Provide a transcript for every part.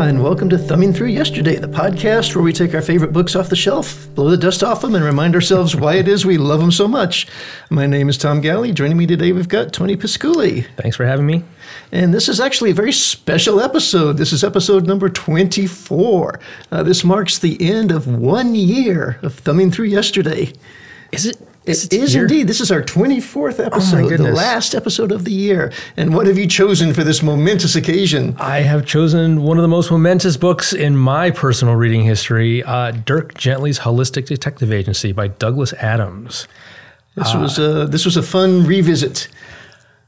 And welcome to Thumbing Through Yesterday, the podcast where we take our favorite books off the shelf, blow the dust off them, and remind ourselves why it is we love them so much. My name is Tom Galley. Joining me today, we've got Tony Pisculi. Thanks for having me. And this is actually a very special episode. This is episode number 24. Uh, this marks the end of one year of Thumbing Through Yesterday. Is it? It is here? indeed. This is our 24th episode, the goodness. last episode of the year. And what have you chosen for this momentous occasion? I have chosen one of the most momentous books in my personal reading history uh, Dirk Gently's Holistic Detective Agency by Douglas Adams. This was a, this was a fun revisit.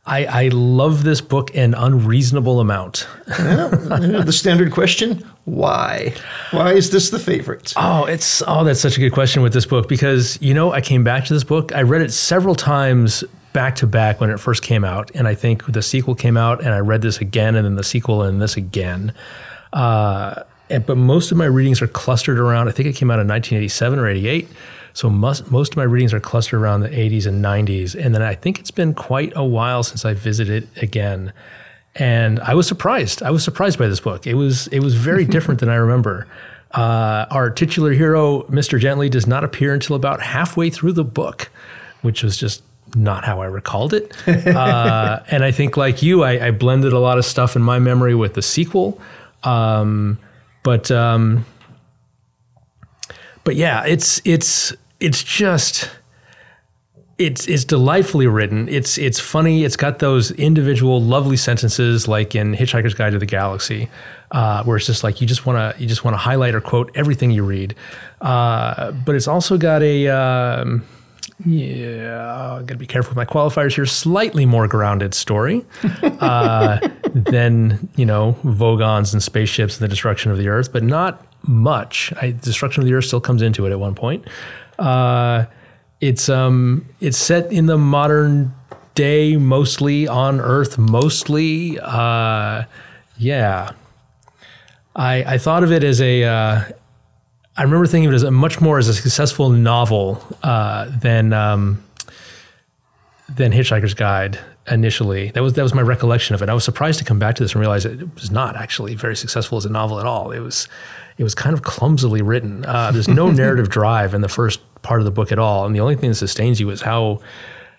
I, I love this book an unreasonable amount. the standard question why? Why is this the favorite? Oh, it's oh, that's such a good question with this book because you know I came back to this book. I read it several times back to back when it first came out, and I think the sequel came out, and I read this again, and then the sequel, and this again. Uh, and, but most of my readings are clustered around. I think it came out in 1987 or 88. So most, most of my readings are clustered around the 80s and 90s. And then I think it's been quite a while since I visited it again. And I was surprised. I was surprised by this book. It was it was very different than I remember. Uh, our titular hero, Mr. Gently, does not appear until about halfway through the book, which was just not how I recalled it. Uh, and I think, like you, I, I blended a lot of stuff in my memory with the sequel. Um, but um, but yeah, it's it's it's just it's it's delightfully written. It's it's funny. It's got those individual lovely sentences like in Hitchhiker's Guide to the Galaxy, uh, where it's just like you just want to you just want to highlight or quote everything you read. Uh, but it's also got a um, yeah, I got to be careful with my qualifiers here. Slightly more grounded story uh, than you know Vogons and spaceships and the destruction of the Earth, but not much. I, destruction of the Earth still comes into it at one point. Uh, it's um it's set in the modern day, mostly on Earth, mostly. Uh, yeah, I I thought of it as a. Uh, I remember thinking of it as a much more as a successful novel uh, than um, than Hitchhiker's Guide initially. That was that was my recollection of it. I was surprised to come back to this and realize it was not actually very successful as a novel at all. It was it was kind of clumsily written. Uh, there's no narrative drive in the first part of the book at all, and the only thing that sustains you is how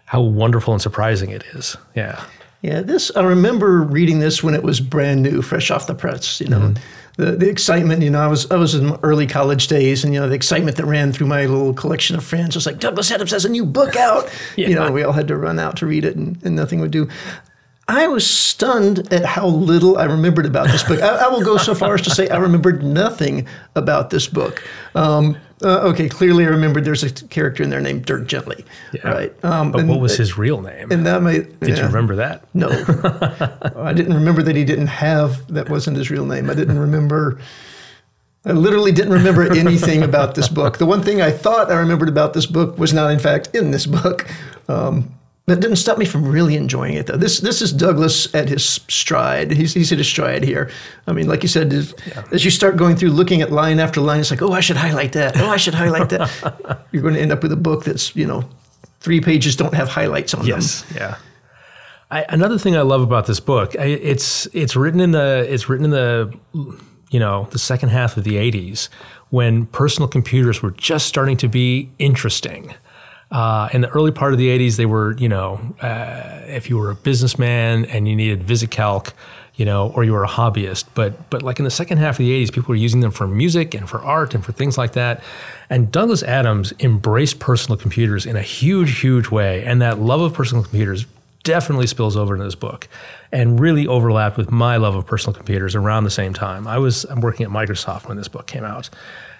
how wonderful and surprising it is. Yeah. Yeah, this I remember reading this when it was brand new, fresh off the press. You know, Mm-hmm. the the excitement. You know, I was I was in early college days, and you know the excitement that ran through my little collection of friends was like Douglas Adams has a new book out. You know, we all had to run out to read it, and, and nothing would do. I was stunned at how little I remembered about this book. I, I will go so far as to say I remembered nothing about this book. Um, uh, okay, clearly I remembered there's a character in there named Dirk Gently, right? Um, But and- what was his real name? and that may Did you remember that? No, I didn't remember that he didn't have that wasn't his real name. I didn't remember. I literally didn't remember anything about this book. The one thing I thought I remembered about this book was not, in fact, in this book. Um, that didn't stop me from really enjoying it, though. This this is Douglas at his stride. He's, he's at his stride here. I mean, like you said, as, as you start going through, looking at line after line, it's like, oh, I should highlight that. Oh, I should highlight that. You're going to end up with a book that's you know, three pages don't have highlights on them. Yes. Yeah. I, another thing I love about this book, I, it's it's written in the it's written in the you know the second half of the '80s when personal computers were just starting to be interesting. Uh, in the early part of the 80s, they were, you know, uh, if you were a businessman and you needed VisiCalc, you know, or you were a hobbyist. But but like in the second half of the 80s, people were using them for music and for art and for things like that. And Douglas Adams embraced personal computers in a huge, huge way. And that love of personal computers definitely spills over into this book and really overlapped with my love of personal computers around the same time. I was I'm working at Microsoft when this book came out.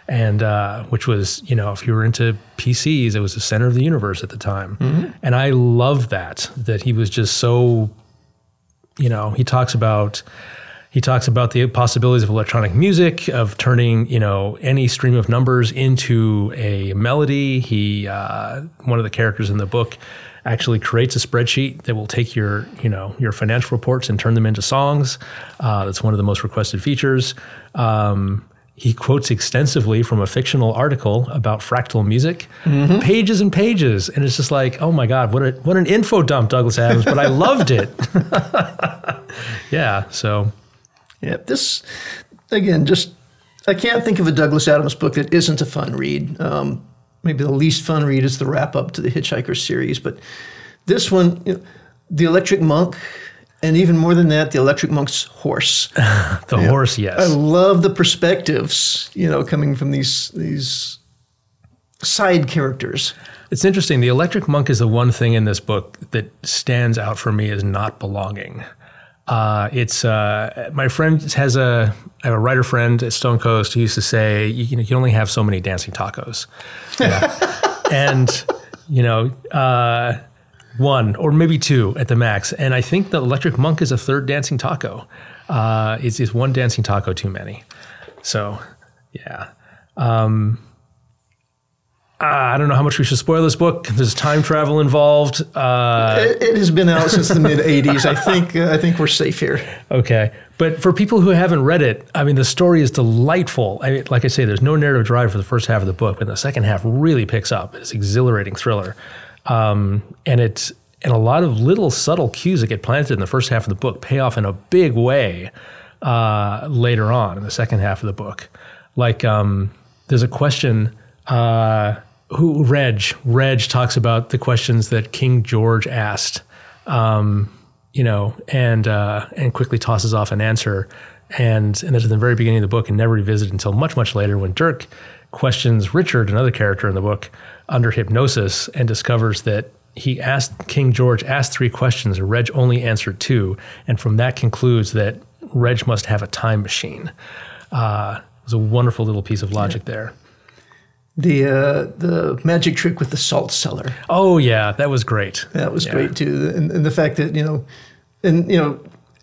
And uh, which was, you know, if you were into PCs, it was the center of the universe at the time. And I love that, that he was just so you know, he talks about he talks about the possibilities of electronic music, of turning you know any stream of numbers into a melody. He uh, one of the characters in the book actually creates a spreadsheet that will take your you know your financial reports and turn them into songs. Uh, that's one of the most requested features. Um, he quotes extensively from a fictional article about fractal music, pages and pages, and it's just like, oh my god, what a what an info dump, Douglas Adams! But I loved it. yeah, so Yeah, this again, just I can't think of a Douglas Adams book that isn't a fun read. Um, maybe the least fun read is the wrap up to the Hitchhiker series, but this one, you know, the Electric Monk, and even more than that, the Electric Monk's horse. The yeah. horse, yes. I love the perspectives, you know, coming from these these side characters. It's interesting. The Electric Monk is the one thing in this book that stands out for me as not belonging. Uh, it's uh, my friend has a I have a writer friend at Stonecoast who used to say you, know you only have so many dancing tacos, yeah. and you know uh, one or maybe two at the max. And I think the Electric Monk is a third dancing taco. Uh, it's, it's one dancing taco too many. So yeah. Um, I don't know how much we should spoil this book. There's time travel involved. Uh, it, it, has been out since the mid '80s. I think uh, I think we're safe here. Okay, but for people who haven't read it, I mean, the story is delightful. I mean, like I say, there's no narrative drive for the first half of the book, but the second half really picks up. It's exhilarating thriller, um, and it's and a lot of little subtle cues that get planted in the first half of the book pay off in a big way uh, later on in the second half of the book. Like um, there's a question. Uh, who Reg Reg talks about the questions that King George asked, um, you know, and uh, and quickly tosses off an answer, and and that's at the very beginning of the book, and never revisited until much much later when Dirk questions Richard, another character in the book, under hypnosis, and discovers that he asked King George asked three questions, and Reg only answered two, and from that concludes that Reg must have a time machine. Uh, it was a wonderful little piece of logic yeah. there the uh, the magic trick with the salt cellar. Oh yeah, that was great. That was yeah. great too, and, and, the fact that you know, and you know,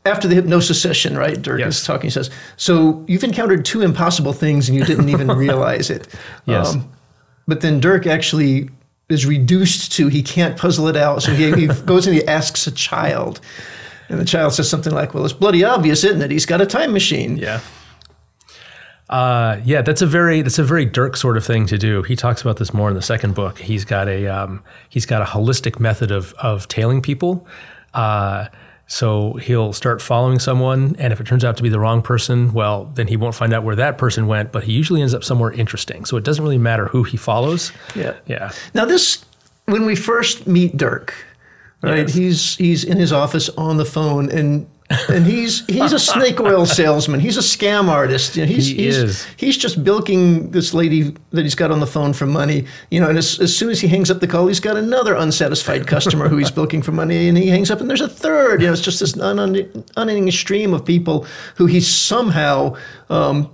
after the hypnosis session, right? Dirk yes. is talking. He says, "So you've encountered two impossible things, and you didn't even realize it." yes. Um, but then Dirk actually is reduced to he can't puzzle it out, so he, he goes and he asks a child, and the child says something like, "Well, it's bloody obvious, isn't it? He's got a time machine." Yeah. Uh, yeah, that's a very that's a very Dirk sort of thing to do. He talks about this more in the second book. He's got a um, he's got a holistic method of of tailing people. Uh, so he'll start following someone, and if it turns out to be the wrong person, well, then he won't find out where that person went. But he usually ends up somewhere interesting. So it doesn't really matter who he follows. Yeah, yeah. Now this, when we first meet Dirk, right? Yes. He's he's in his office on the phone, and and he's he's a snake oil salesman. He's a scam artist. You know, he's, he he's, is. He's just bilking this lady that he's got on the phone for money. You know, and as, as soon as he hangs up the call, he's got another unsatisfied customer who he's bilking for money, and he hangs up, and there's a third. You know, it's just this unending stream of people who he's somehow. Um,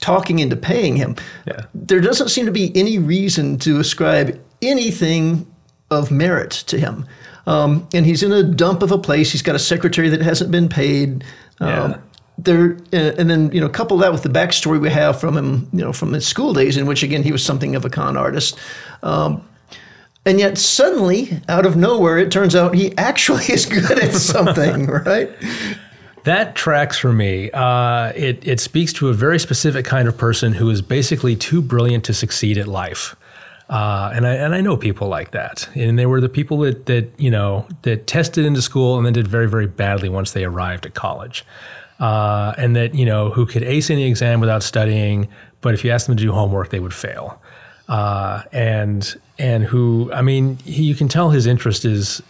talking into paying him. Yeah. There doesn't seem to be any reason to ascribe anything of merit to him. Um, and he's in a dump of a place. He's got a secretary that hasn't been paid. Um, yeah. There, uh, and then you know, couple that with the backstory we have from him, you know, from his school days, in which again he was something of a con artist. Um, and yet suddenly, out of nowhere, it turns out he actually is good at something, right? That tracks for me. Uh, it, it speaks to a very specific kind of person who is basically too brilliant to succeed at life. Uh, and I and I know people like that, and they were the people that that you know that tested into school and then did very very badly once they arrived at college, uh, and that you know who could ace any exam without studying, but if you asked them to do homework, they would fail, uh, and and who I mean, he, you can tell his interest is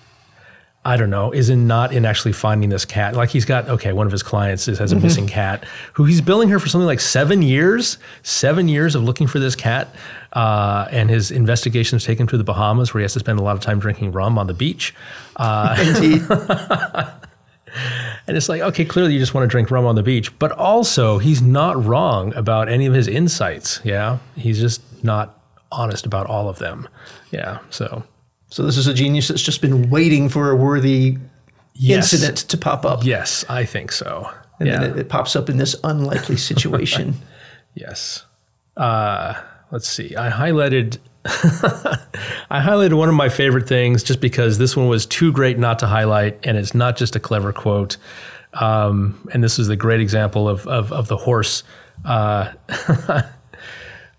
I don't know, is in not in actually finding this cat. Like he's got okay, one of his clients is, has a mm-hmm. missing cat who he's billing her for something like seven years, seven years of looking for this cat. Uh, and his investigations take him to the Bahamas, where he has to spend a lot of time drinking rum on the beach. Uh, Indeed. and it's like, okay, clearly you just want to drink rum on the beach, but also he's not wrong about any of his insights. Yeah, he's just not honest about all of them. Yeah, so so this is a genius that's just been waiting for a worthy yes. incident to pop up. Yes, I think so. And yeah. then it, it, pops up in this unlikely situation. yes. Uh, let's see. I highlighted. I highlighted one of my favorite things just because this one was too great not to highlight, and it's not just a clever quote. Um, and this is the great example of of, of the horse. Uh,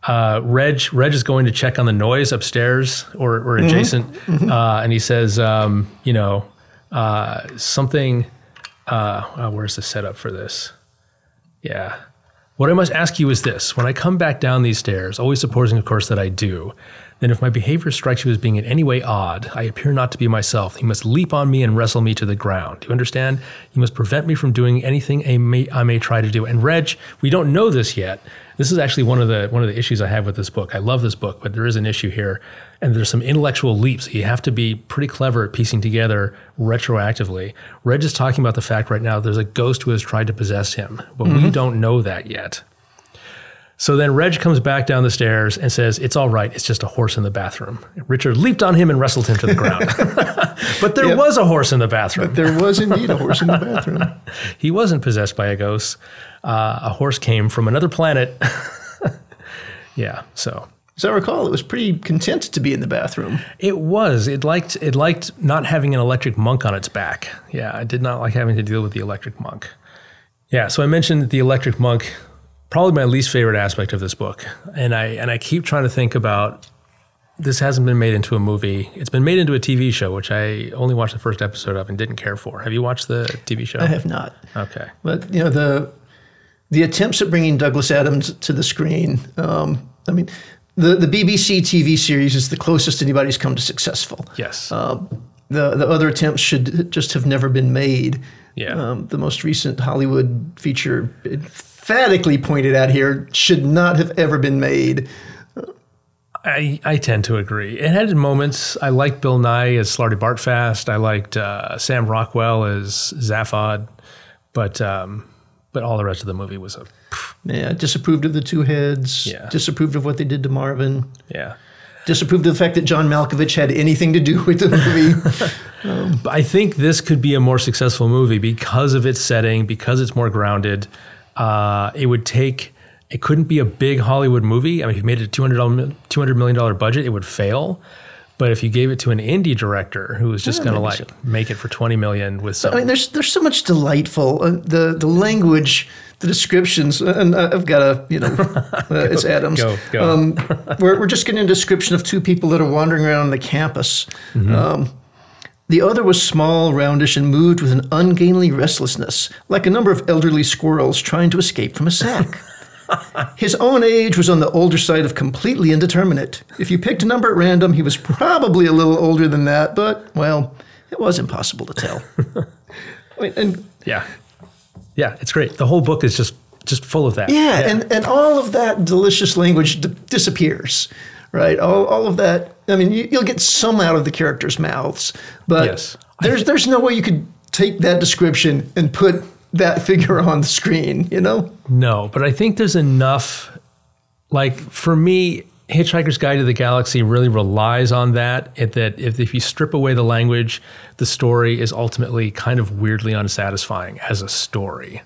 uh, Reg Reg is going to check on the noise upstairs or, or mm-hmm. adjacent, mm-hmm. Uh, and he says, um, you know, uh, something. Uh, oh, where's the setup for this? Yeah. What I must ask you is this. When I come back down these stairs, always supposing, of course, that I do, then if my behavior strikes you as being in any way odd, I appear not to be myself. You must leap on me and wrestle me to the ground. Do you understand? You must prevent me from doing anything I may, I may try to do. And Reg, we don't know this yet. This is actually one of the one of the issues I have with this book. I love this book, but there is an issue here, and there's some intellectual leaps. You have to be pretty clever at piecing together retroactively. Reg is talking about the fact right now there's a ghost who has tried to possess him, but we mm-hmm. don't know that yet. So then Reg comes back down the stairs and says, It's all right. It's just a horse in the bathroom. Richard leaped on him and wrestled him to the ground. but there Yep. was a horse in the bathroom. But There was indeed a horse in the bathroom. He wasn't possessed by a ghost. Uh, a horse came from another planet. yeah, so As I recall, it was pretty content to be in the bathroom. it was. It liked it liked not having an electric monk on its back. Yeah, I did not like having to deal with the electric monk. Yeah, so I mentioned the electric monk, probably my least favorite aspect of this book, and I and I keep trying to think about. This hasn't been made into a movie. It's been made into a TV show, which I only watched the first episode of and didn't care for. Have you watched the TV show? I have not. Okay. But you know the the attempts at bringing Douglas Adams to the screen. Um, I mean, the the BBC TV series is the closest anybody's come to successful. Yes. Uh, the the other attempts should just have never been made. Yeah. Um, the most recent Hollywood feature emphatically pointed out here should not have ever been made. I, I tend to agree. It had moments. I liked Bill Nighy as Slartibartfast. I liked uh, Sam Rockwell as Zaphod, but um, but all the rest of the movie was a Yeah, disapproved of the two heads. Yeah. Disapproved of what they did to Marvin. yeah. Disapproved of the fact that John Malkovich had anything to do with the movie. But I think this could be a more successful movie because of its setting, because it's more grounded. Uh, it would take. It couldn't be a big Hollywood movie. I mean, if you made it a two hundred two hundred million dollar budget, it would fail. But if you gave it to an indie director who was just Yeah, going to like make it for twenty million with some, I mean, there's there's so much delightful uh, the the language, the descriptions, and uh, I've got a you know, uh, it's Adams. go, go. Um, we're we're just getting a description of two people that are wandering around the campus. Mm-hmm. Um, the other was small, roundish, and moved with an ungainly restlessness, like a number of elderly squirrels trying to escape from a sack. His own age was on the older side of completely indeterminate. If you picked a number at random, he was probably a little older than that, but, well, it was impossible to tell. I mean, and yeah, yeah, it's great. The whole book is just just full of that. yeah, and, and all of that delicious language d- disappears, right? All, all of that. I mean, you, you'll get some out of the characters' mouths, but Yes. there's there's no way you could take that description and put that figure on the screen. You know? No, but I think there's enough. Like for me, Hitchhiker's Guide to the Galaxy really relies on that. It, that if, if you strip away the language, the story is ultimately kind of weirdly unsatisfying as a story.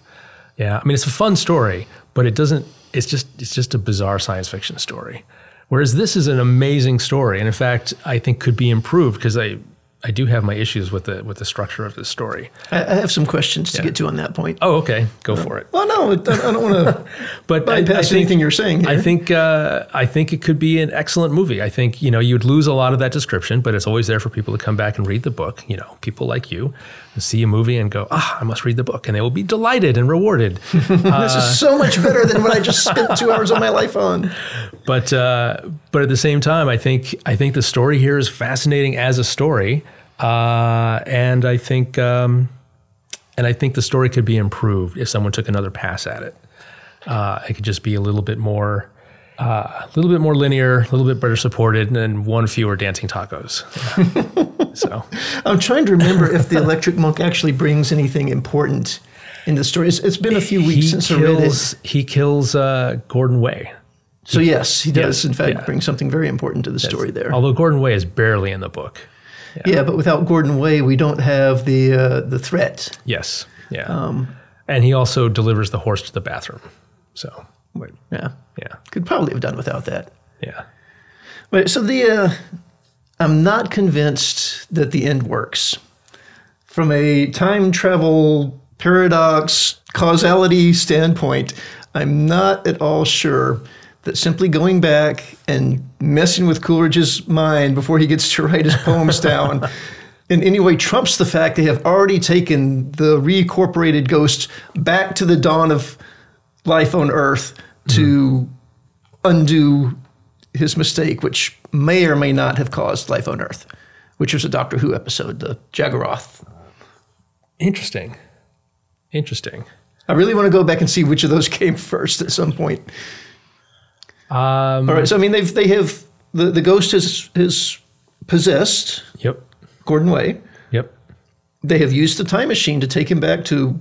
Yeah, I mean it's a fun story, but it doesn't. It's just it's just a bizarre science fiction story. Whereas this is an amazing story, and in fact, I think could be improved because I I do have my issues with the with the structure of this story. I, I have some questions to get to on that point. Oh, okay, go for it. Well, no, I I don't want to But I, I think anything you're saying here. I think uh, I think it could be an excellent movie. I think you know you'd lose a lot of that description, but it's always there for people to come back and read the book. You know, people like you see a movie and go, ah, I must read the book, and they will be delighted and rewarded. this is so much better than what I just spent two hours of my life on. but uh, but at the same time, I think I think the story here is fascinating as a story, uh, and I think um, and I think the story could be improved if someone took another pass at it. Uh, it could just be a little bit more. Uh, a little bit more linear, a little bit better supported, and one fewer dancing tacos. Yeah. so, I'm trying to remember if the Electric Monk actually brings anything important in the story. It's, it's been a few weeks he since I read it. he kills uh, Gordon Way. So yes, he does Yes, in fact yeah. bring something very important to the story there. Although Gordon Way is barely in the book. yeah, but without Gordon Way, we don't have the uh, the threat. Yes. Yeah. Um, and he also delivers the horse to the bathroom. So, Yeah, yeah. Probably have done without that. Yeah. But so the uh, I'm not convinced that the end works. From a time travel paradox causality standpoint, I'm not at all sure that simply going back and messing with Coleridge's mind before he gets to write his poems down in any way trumps the fact they have already taken the reincorporated ghost back to the dawn of life on Earth to undo his mistake, which may or may not have caused life on Earth, which was a Doctor Who episode, the Jagaroth. Interesting. Interesting. I really want to go back and see which of those came first at some point. Um, All right, so I mean they've they have the, the ghost has is possessed Yep. Gordon Way. Yep. They have used the time machine to take him back to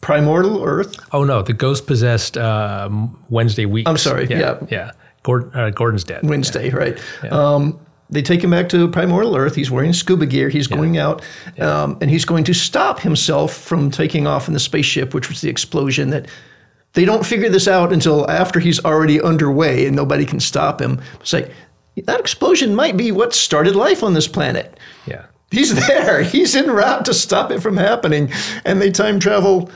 primordial Earth. Oh no, the ghost possessed um, Wenton-Weakes. I'm sorry, Yeah. yeah. Yeah. Gordon, uh, Gordon's dead. Wednesday, right? Um, they take him back to primordial Earth. He's wearing scuba gear. He's going out, um, and he's going to stop himself from taking off in the spaceship, which was the explosion. That they don't figure this out until after he's already underway, and nobody can stop him. It's like that explosion might be what started life on this planet. Yeah. He's there. He's en route to stop it from happening, and they time travel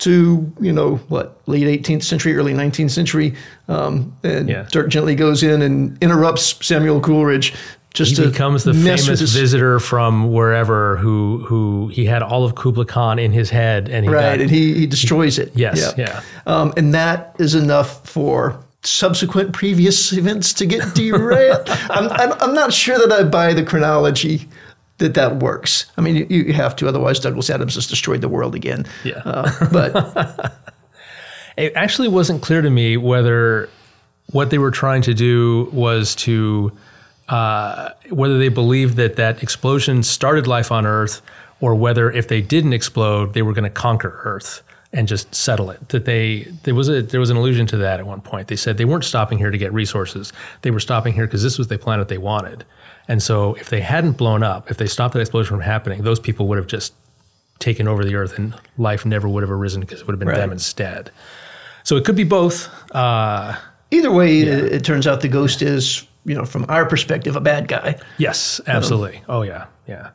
to you know what late 18th century, early 19th century, um, and Yeah. Dirk gently goes in and interrupts Samuel Coleridge just He to becomes the famous visitor from wherever who who he had all of Kubla Khan in his head and he right, got, and he he destroys it. yes yeah. Um, and that is enough for subsequent previous events to get derailed. I'm, I'm, I'm not sure that I buy the chronology that that works. I mean, you, you have to, otherwise Douglas Adams has destroyed the world again. Yeah. Uh, but It actually wasn't clear to me whether what they were trying to do was to uh, whether they believed that that explosion started life on Earth, or whether if they didn't explode, they were going to conquer Earth and just settle it. That they there was a there was an allusion to that at one point. They said they weren't stopping here to get resources; they were stopping here because this was the planet they wanted. And so, if they hadn't blown up, if they stopped that explosion from happening, those people would have just taken over the Earth, and life never would have arisen because it would have been Right. them instead. So it could be both. Uh, either way, it, it turns out the ghost is, you know, from our perspective, a bad guy. yes, absolutely. oh yeah, yeah.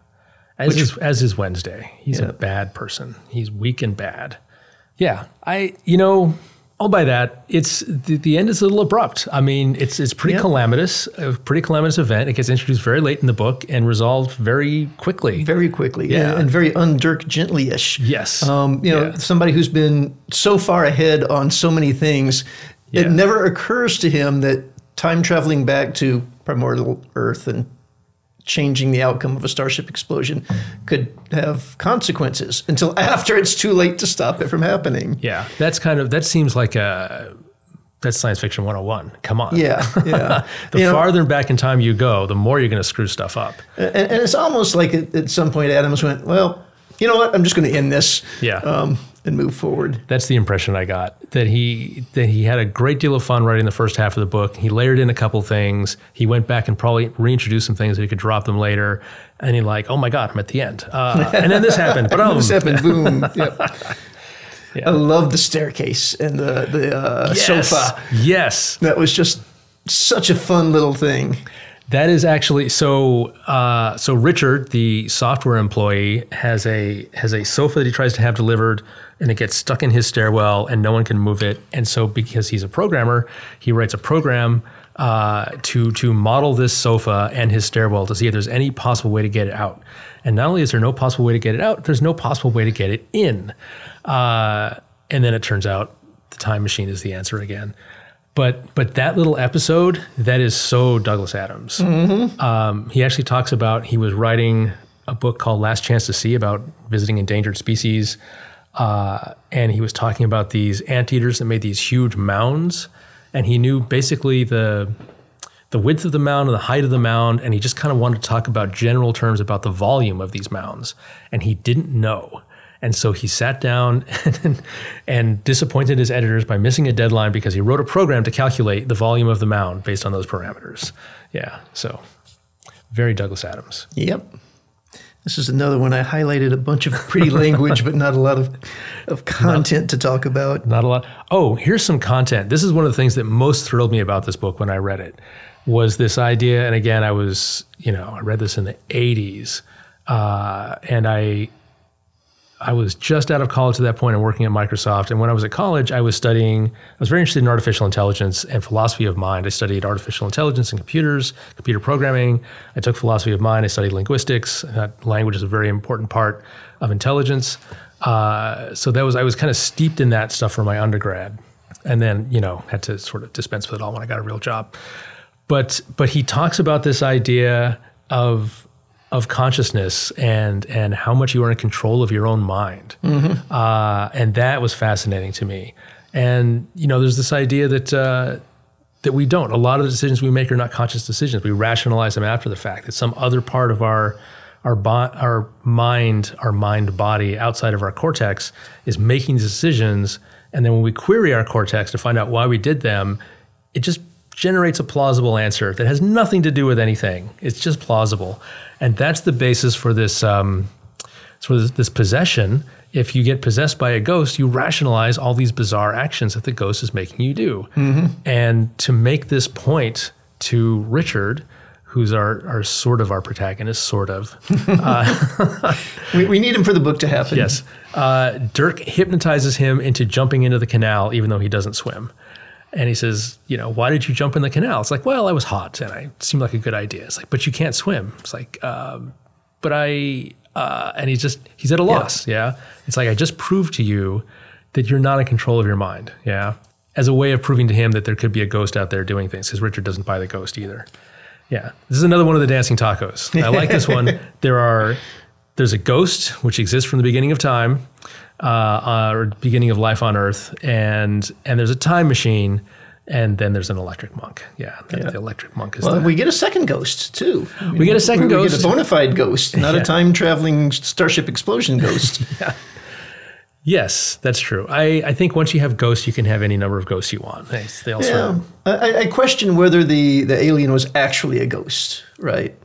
As is as is Wednesday. He's Yeah. a bad person. He's weak and bad. Yeah, I you know I'll buy that. It's the, the end is a little abrupt. I mean, it's it's pretty Yeah. calamitous, a pretty calamitous event. It gets introduced very late in the book and resolved very quickly. Very quickly, Yeah. and, and very undirk gently-ish. yes. Um, you know, Yeah. somebody who's been so far ahead on so many things, Yeah. it never occurs to him that time traveling back to primordial Earth and changing the outcome of a starship explosion could have consequences until after it's too late to stop it from happening. Yeah, that's kind of that seems like a that's science fiction 101. Come on. Yeah, yeah. The You know, farther back in time you go, the more you're going to screw stuff up. and, and it's almost like at, at some point Adams went, well, you know what? I'm just going to end this. Yeah. Um, and move forward. That's the impression I got. That he that he had a great deal of fun writing the first half of the book. He layered in a couple things. He went back and probably reintroduced some things so he could drop them later. And he like, oh my god, I'm at the end. Uh, and then this happened. But oh, This happened. Boom. Yep. Yeah. I love the staircase and the the uh, yes, sofa. Yes, That was just such a fun little thing. That is actually so. Uh, so Richard, the software employee, has a has a sofa that he tries to have delivered, and it gets stuck in his stairwell, and no one can move it. And so, because he's a programmer, he writes a program uh, to to model this sofa and his stairwell to see if there's any possible way to get it out. And not only is there no possible way to get it out, there's no possible way to get it in. Uh, and then it turns out the time machine is the answer again. But but that little episode that is so Douglas Adams. Um, he actually talks about he was writing a book called Last Chance to See about visiting endangered species, uh, and he was talking about these anteaters that made these huge mounds, and he knew basically the the width of the mound and the height of the mound, and he just kind of wanted to talk about general terms about the volume of these mounds, and he didn't know. And so he sat down and, and disappointed his editors by missing a deadline because he wrote a program to calculate the volume of the mound based on those parameters. Yeah, so very Douglas Adams. Yep. This is another one I highlighted a bunch of pretty language, but not a lot of, of content to talk about. Not a lot. Oh, here's some content. This is one of the things that most thrilled me about this book when I read it was this idea. And again, I was, you know, I read this in the 80s, uh, and I I was just out of college at that point and working at Microsoft. And when I was at college, I was studying, I was very interested in artificial intelligence and philosophy of mind. I studied artificial intelligence and computers, computer programming. I took philosophy of mind. I studied linguistics. That language is a very important part of intelligence. Uh, so that was, I was kind of steeped in that stuff for my undergrad. and then you know had to sort of dispense with it all when I got a real job. But but he talks about this idea of of consciousness and and how much you are in control of your own mind, uh, and that was fascinating to me. And you know, there's this idea that. Uh, that we don't. A lot of the decisions we make are not conscious decisions. We rationalize them after the fact. That some other part of our our bo- our mind, our mind body outside of our cortex is making decisions, and then when we query our cortex to find out why we did them, it just generates a plausible answer that has nothing to do with anything. It's just plausible, and that's the basis for this um, for this, this possession. If you get possessed by a ghost, you rationalize all these bizarre actions that the ghost is making you do. And to make this point to Richard, who's our, our sort of our protagonist, sort of, We, we need him for the book to happen. Yes. Uh, Dirk hypnotizes him into jumping into the canal, even though he doesn't swim. And he says, you know, why did you jump in the canal? It's like, well, I was hot and I seemed like a good idea. It's like, but you can't swim. It's like, um, but I, uh, and he's just, he's at a loss. Yeah. It's like, I just proved to you that you're not in control of your mind. Yeah. As a way of proving to him that there could be a ghost out there doing things, because Richard doesn't buy the ghost either. Yeah. This is another one of the dancing tacos. I like this one. There are, there's a ghost which exists from the beginning of time, uh, uh, or beginning of life on Earth, and and there's a time machine, and then there's an electric monk. Yeah, the, the electric monk is Well, we get a second ghost too. We get a second we, We ghost. get a bona fide ghost, not Yeah. a time traveling starship explosion ghost. yeah. yes, that's true. I, I think once you have ghosts, you can have any number of ghosts you want. They, they all sort yeah. I, I question whether the, the alien was actually a ghost, right?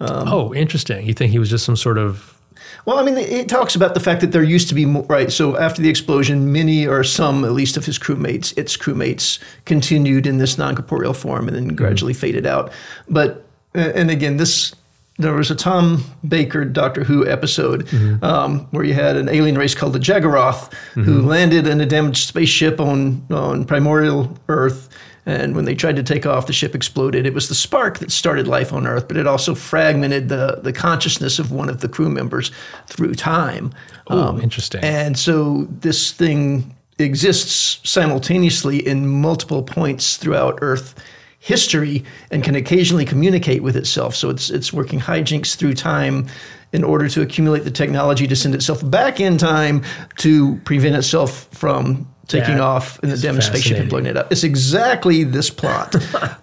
oh, interesting. You think he was just some sort of Well, I mean, it talks about the fact that there used to be more, right. So after the explosion, many or some, at least, of his crewmates, its crewmates, continued in this non corporeal form and then gradually faded out. But uh, and again, this there was a Tom Baker Doctor Who episode um, where you had an alien race called the Jagaroth who landed in a damaged spaceship on on primordial Earth. And when they tried to take off, the ship exploded. It was the spark that started life on Earth, but it also fragmented the, the consciousness of one of the crew members through time. oh, interesting. And so this thing exists simultaneously in multiple points throughout Earth history and can occasionally communicate with itself. So it's it's working hijinks through time in order to accumulate the technology to send itself back in time to prevent itself from taking That off in the damaged spaceship and blowing it up. It's exactly this plot.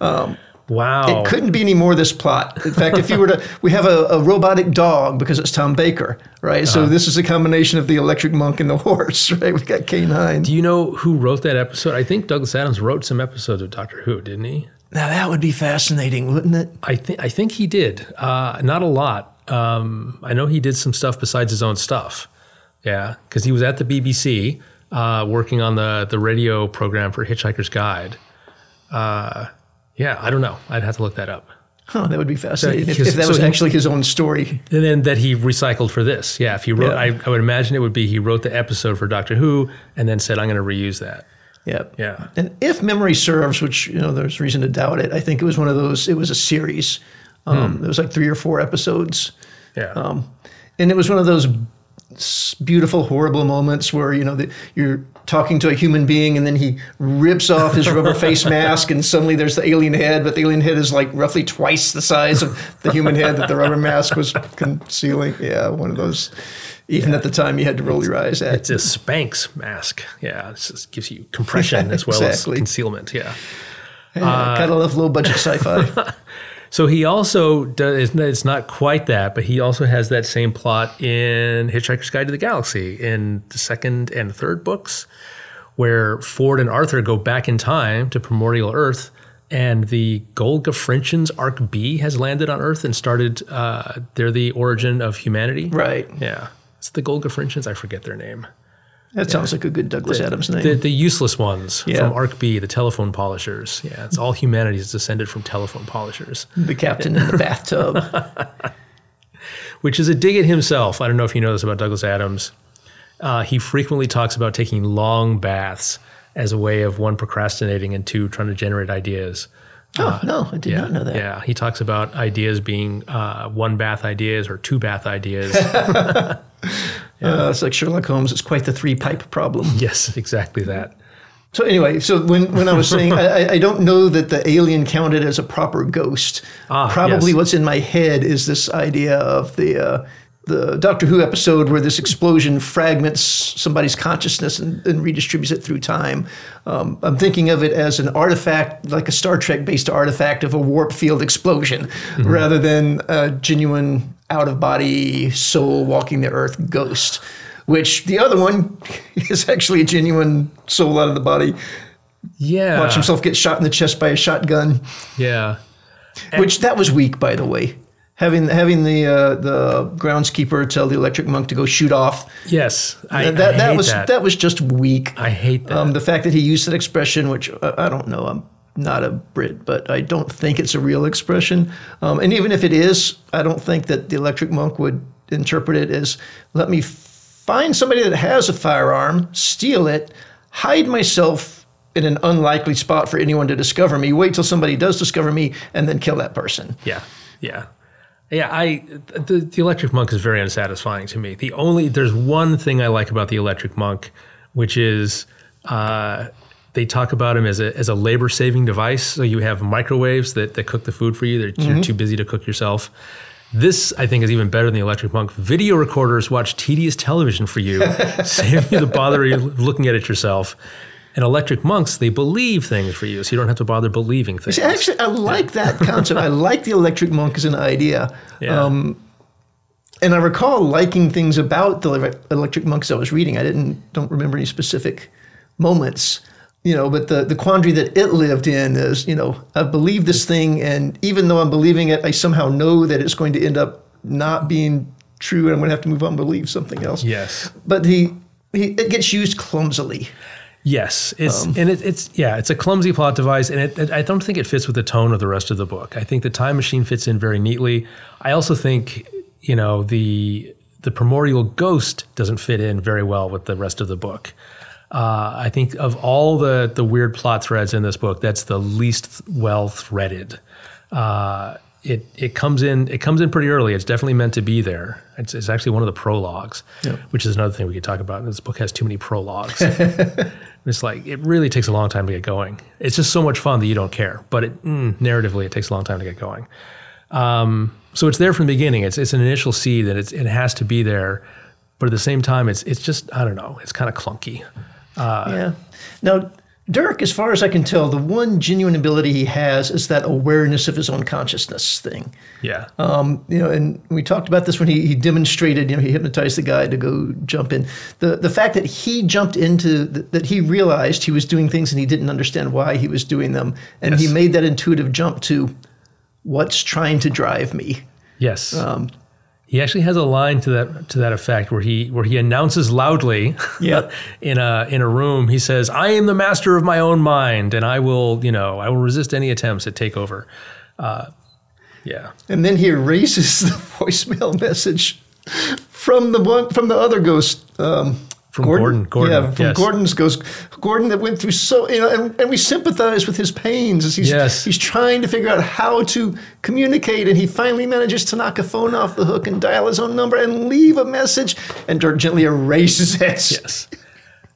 wow. It couldn't be any more this plot. In fact, if you were to, we have a, a robotic dog because it's Tom Baker, right? So Uh-huh. this is a combination of the electric monk and the horse, right? We've got K9. Do you know who wrote that episode? I think Douglas Adams wrote some episodes of Doctor Who, didn't he? Now that would be fascinating, wouldn't it? I think I think he did. Uh, not a lot. Um, I know he did some stuff besides his own stuff. Yeah, because he was at the BBC uh, working on the the radio program for Hitchhiker's Guide. Uh, yeah, I don't know. I'd have to look that up. Huh, that would be fascinating. if, if that so was actually his own story. And then that he recycled for this. Yeah, if he wrote, Yeah. I, I would imagine it would be he wrote the episode for Doctor Who and then said, "I'm going to reuse that." Yep. Yeah. And if memory serves, which you know, there's reason to doubt it, I think it was one of those. It was a series. Um, It was like three or four episodes. Yeah. Um, and it was one of those beautiful, horrible moments where you know that you're talking to a human being, and then he rips off his rubber face mask, and suddenly there's the alien head, but the alien head is like roughly twice the size of the human head that the rubber mask was concealing. Yeah, one of those. Even at the time, you had to roll your eyes at. It's a Spanx mask. Yeah, it just gives you compression as well Exactly. as concealment. Yeah. Yeah, gotta love low budget sci-fi. So he also does. It's not quite that, but he also has that same plot in Hitchhiker's Guide to the Galaxy in the second and third books, where Ford and Arthur go back in time to primordial Earth, and the Golga Frinchens Ark B has landed on Earth and started. Uh, they're the origin of humanity. right. Yeah, it's the Golgafrinchans. I forget their name. That sounds like a good Douglas Adams name. The, the useless ones Yeah. from Ark B, the telephone polishers. Yeah, it's all humanity is descended from telephone polishers. the captain in the bathtub. which is a dig at himself. I don't know if you know this about Douglas Adams. Uh, he frequently talks about taking long baths as a way of one procrastinating and two trying to generate ideas. Oh no, I did not know that. Yeah, he talks about ideas being uh, one bath ideas or two bath ideas. Uh, it's like Sherlock Holmes. It's quite the three pipe problem. yes, exactly that. So anyway, so when, when I was saying I, I- I don't know that the alien counted as a proper ghost. Ah, Probably yes. what's in my head is this idea of the uh, the Doctor Who episode where this explosion fragments somebody's consciousness and, and redistributes it through time. Um, I'm thinking of it as an artifact, like a Star Trek based artifact of a warp field explosion, Mm-hmm. rather than a genuine out of body soul walking the earth ghost. Which the other one is actually a genuine soul out of the body. Yeah. Watch himself get shot in the chest by a shotgun. Yeah. Which that was weak, by the way. Having having the uh, the groundskeeper tell the electric monk to go shoot off. Yes. I, that I that was that. was just weak. I hate that. Um, the fact that he used that expression, which uh, I don't know, I'm not a Brit, but I don't think it's a real expression. Um, and even if it is, I don't think that the electric monk would interpret it as let me find somebody that has a firearm, steal it, hide myself in an unlikely spot for anyone to discover me, wait till somebody does discover me, and then kill that person. Yeah, yeah, yeah. I the, the Electric Monk is very unsatisfying to me. The only there's one thing I like about the Electric Monk, which is uh, they talk about him as a as a labor saving device. So you have microwaves that that cook the food for you. That you're too busy to cook yourself. This, I think, is even better than the Electric Monk. Video recorders watch tedious television for you, save you the bother of looking at it yourself. And electric monks, they believe things for you, so you don't have to bother believing things. See, actually, I like that concept. I like the electric monk as an idea. Yeah. Um, and I recall liking things about the ele- electric monks I was reading. I didn't don't remember any specific moments, you know. But the the quandary that it lived in is, you know, I believe this thing, and even though I'm believing it, I somehow know that it's going to end up not being true, and I'm going to have to move on and believe something else. Yes. But he, he it gets used clumsily. Yes, it's Um, and it, it's yeah, it's a clumsy plot device, and it, it- I don't think it fits with the tone of the rest of the book. I think the time machine fits in very neatly. I also think you know the the primordial ghost doesn't fit in very well with the rest of the book. Uh, I think of all the the weird plot threads in this book, that's the least well threaded. Uh, it it comes in it comes in pretty early. It's definitely meant to be there. It's, it's actually one of the prologues, which is another thing we could talk about. This book has too many prologues. It's like it really takes a long time to get going. It's just so much fun that you don't care, but it, mm, narratively, it takes a long time to get going. Um, so it's there from the beginning. It's it's an initial seed that it's, it has to be there, but at the same time, it's it's just I don't know. It's kind of clunky. yeah. Now, Dirk, as far as I can tell, the one genuine ability he has is that awareness of his own consciousness thing. Yeah, Um, you know, and we talked about this when he, he demonstrated, you know, he hypnotized the guy to go jump in. The the fact that he jumped into th- that he realized he was doing things and he didn't understand why he was doing them, and he made that intuitive jump to what's trying to drive me. yes. He actually has a line to that to that effect where he where he announces loudly Yeah. in a in a room he says i am the master of my own mind and i will you know i will resist any attempts at takeover uh, yeah And then he erases the voicemail message from the one from the other ghost. Um, From Gordon, Gordon, yeah, from yes. Gordon's ghost. Gordon that went through so you know, and, and we sympathize with his pains as he's Yes. he's trying to figure out how to communicate, and he finally manages to knock a phone off the hook and dial his own number and leave a message, and Dirk gently erases it. yes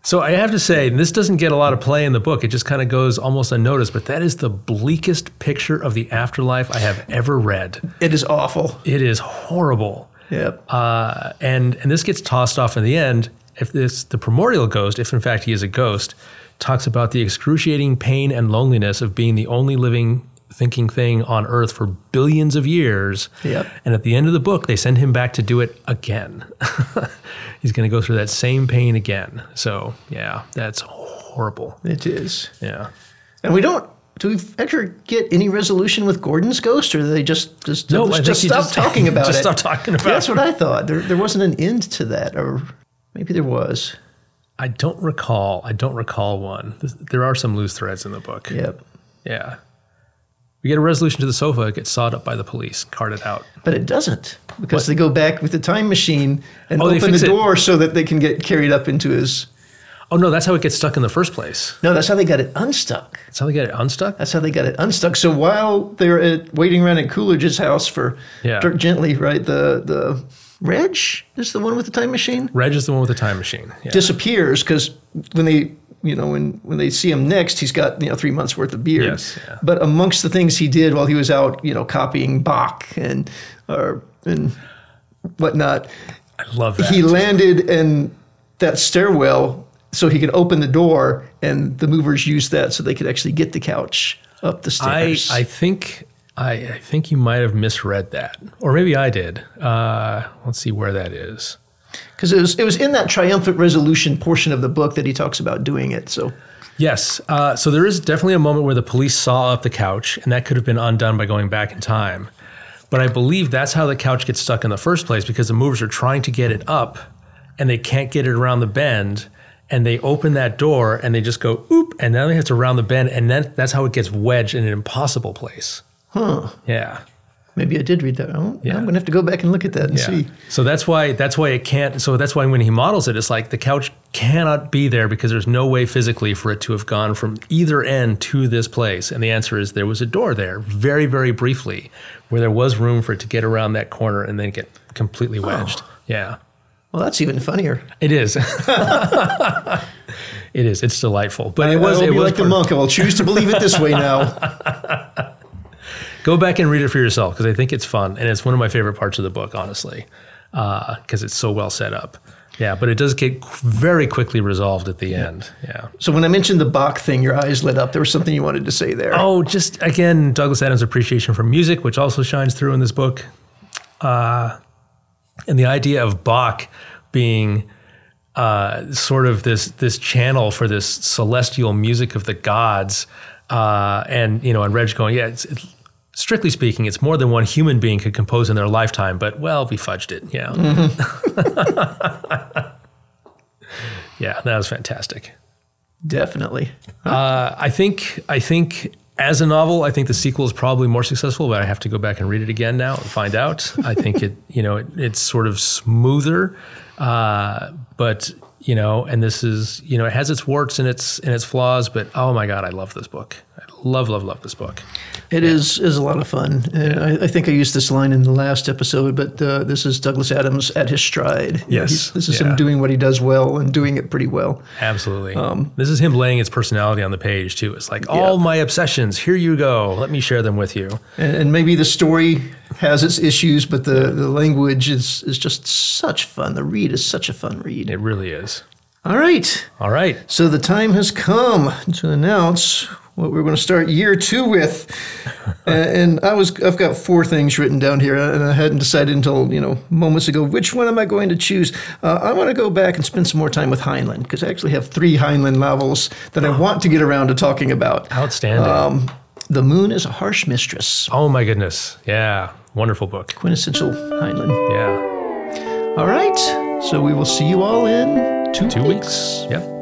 so i have to say this doesn't get a lot of play in the book it just kind of goes almost unnoticed but that is the bleakest picture of the afterlife i have ever read It is awful. it is horrible Yep. uh, and and this gets tossed off in the end. If this the primordial ghost, if in fact he is a ghost, talks about the excruciating pain and loneliness of being the only living thinking thing on Earth for billions of years. Yep. And at the end of the book, they send him back to do it again. He's going to go through that same pain again. So yeah, that's horrible. it is. Yeah. And we don't. Do we ever get any resolution with Gordon's ghost, or do they just just, No, just, just stop just- talking about it? just it? stop talking about it. That's it. what I thought. There, there wasn't an end to that, or maybe there was. I don't recall. I don't recall one. There are some loose threads in the book. Yep. Yeah. We get a resolution to the sofa, it gets sawed up by the police, carted out. But it doesn't because they go back with the time machine and Oh, open the fix it. door so that they can get carried up into his. Oh no, that's how it gets stuck in the first place. No, that's how they got it unstuck. That's how they get it unstuck? That's how they got it unstuck. So while they're at, waiting around at Coleridge's house for Yeah. Dirk Gently, right? The the Reg is the one with the time machine. Reg is the one with the time machine. Yeah. disappears because when they you know, when, when they see him next, he's got, you know, three months worth of beard. Yes, yeah. But amongst the things he did while he was out, you know, copying Bach and, or, and whatnot, I love that. he landed in that stairwell so he could open the door and the movers used that so they could actually get the couch up the stairs. I, stairs. I think I, I think you might have misread that, or maybe I did. Uh, let's see where that is. Because it was, it was in that triumphant resolution portion of the book that he talks about doing it. So Yes. Uh, so there is definitely a moment where the police saw up the couch, and that could have been undone by going back in time. But I believe that's how the couch gets stuck in the first place because the movers are trying to get it up, and they can't get it around the bend. And they open that door, and they just go oop, and now they have to round the bend, and then that's how it gets wedged in an impossible place. Huh. Yeah. Maybe I did read that. Oh, Yeah. I'm going to have to go back and look at that and Yeah. see. So that's why that's why it can't. So that's why when he models it, it's like the couch cannot be there because there's no way physically for it to have gone from either end to this place. And the answer is there was a door there, very very briefly, where there was room for it to get around that corner and then get completely wedged. Yeah, Well, that's even funnier. it is. it is. It's delightful. But it was. I will It be was. like the monk. I'll choose to believe it this way now. Go back and read it for yourself because I think it's fun and it's one of my favorite parts of the book, honestly, because it's so well set up. Yeah, but it does get very quickly resolved at the end. Yeah. So when I mentioned the Bach thing, your eyes lit up. There was something you wanted to say there. Oh, just again, Douglas Adams' appreciation for music, which also shines through in this book, uh, and the idea of Bach being uh, sort of this this channel for this celestial music of the gods, uh, and you know, and Reg going, yeah, it's, it's, strictly speaking, it's more than one human being could compose in their lifetime, but well, we fudged it, yeah, yeah, that was fantastic. Definitely. Uh, I think I think as a novel, I think the sequel is probably more successful, but I have to go back and read it again now and find out. I think it, you know, it, it's sort of smoother, uh, but you know, and this is, you know, it has its warts and its and its flaws, but oh my god, I love this book. I love, love, love this book. It is is a lot of fun. Uh, I, I think I used this line in the last episode, but uh, this is Douglas Adams at his stride. Yes. he's- this is Yeah. him doing what he does well and doing it pretty well. Absolutely. this is him laying its personality on the page too. It's like all my obsessions. Here you go. Let me share them with you. And, and maybe the story has its issues, but the, the language is is just such fun. The read is such a fun read. It really is. All right. All right. So the time has come to announce what we're going to start year two with, and, and I was I've got four things written down here, and I hadn't decided until you know moments ago which one am I going to choose. Uh, I want to go back and spend some more time with Heinlein because I actually have three Heinlein novels that I want to get around to talking about. Outstanding. Um, the Moon is a Harsh Mistress, oh my goodness. Yeah. Wonderful book. quintessential Heinlein. Yeah. All right, so we will see you all in two, Two weeks. Yep.